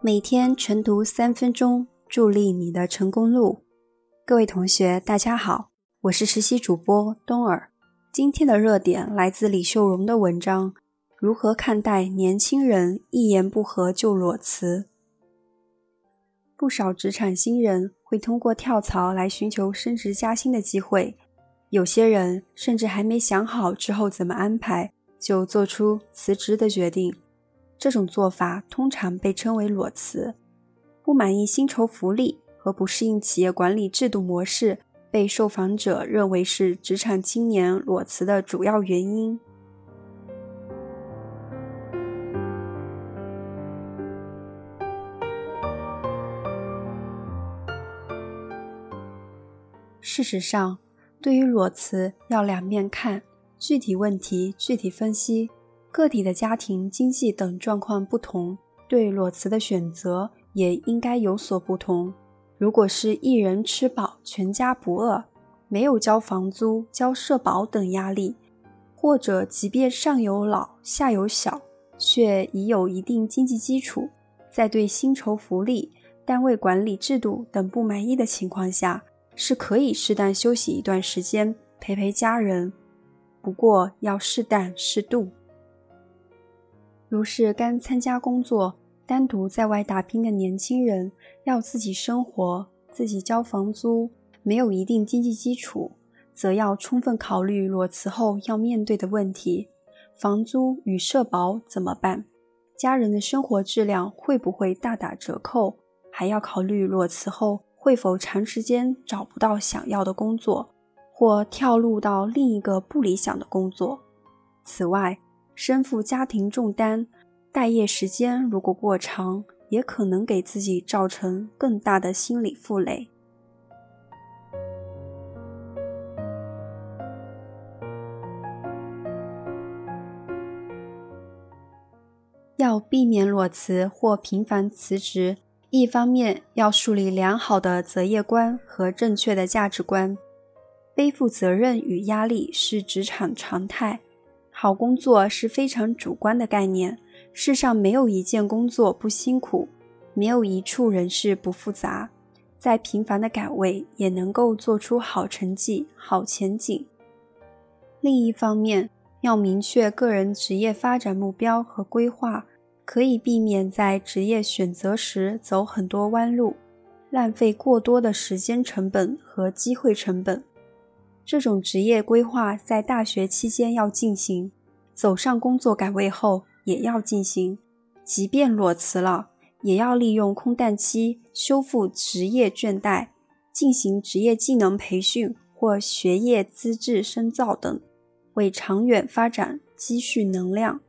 每天晨读三分钟，助力你的成功路。各位同学，大家好，我是实习主播冬儿。今天的热点来自李秀荣的文章：如何看待年轻人一言不合就裸辞？不少职场新人会通过跳槽来寻求升职加薪的机会，有些人甚至还没想好之后怎么安排，就做出辞职的决定。这种做法通常被称为裸辞。不满意薪酬福利和不适应企业管理制度模式，被受访者认为是职场青年裸辞的主要原因。事实上，对于裸辞要两面看，具体问题具体分析。个体的家庭经济等状况不同，对裸辞的选择也应该有所不同。如果是一人吃饱全家不饿，没有交房租、交社保等压力，或者即便上有老下有小，却已有一定经济基础，在对薪酬福利、单位管理制度等不满意的情况下，是可以适当休息一段时间，陪陪家人。不过要适当适度。如是刚参加工作、单独在外打拼的年轻人，要自己生活、自己交房租，没有一定经济基础，则要充分考虑裸辞后要面对的问题：房租与社保怎么办？家人的生活质量会不会大打折扣？还要考虑裸辞后会否长时间找不到想要的工作，或跳入到另一个不理想的工作。此外，身负家庭重担，待业时间如果过长，也可能给自己造成更大的心理负累。要避免裸辞或频繁辞职，一方面要树立良好的择业观和正确的价值观，背负责任与压力是职场常态。好工作是非常主观的概念，世上没有一件工作不辛苦，没有一处人事不复杂，在平凡的岗位也能够做出好成绩、好前景。另一方面，要明确个人职业发展目标和规划，可以避免在职业选择时走很多弯路，浪费过多的时间成本和机会成本。这种职业规划在大学期间要进行，走上工作岗位后也要进行。即便裸辞了，也要利用空档期修复职业倦怠，进行职业技能培训或学业资质深造等，为长远发展积蓄能量。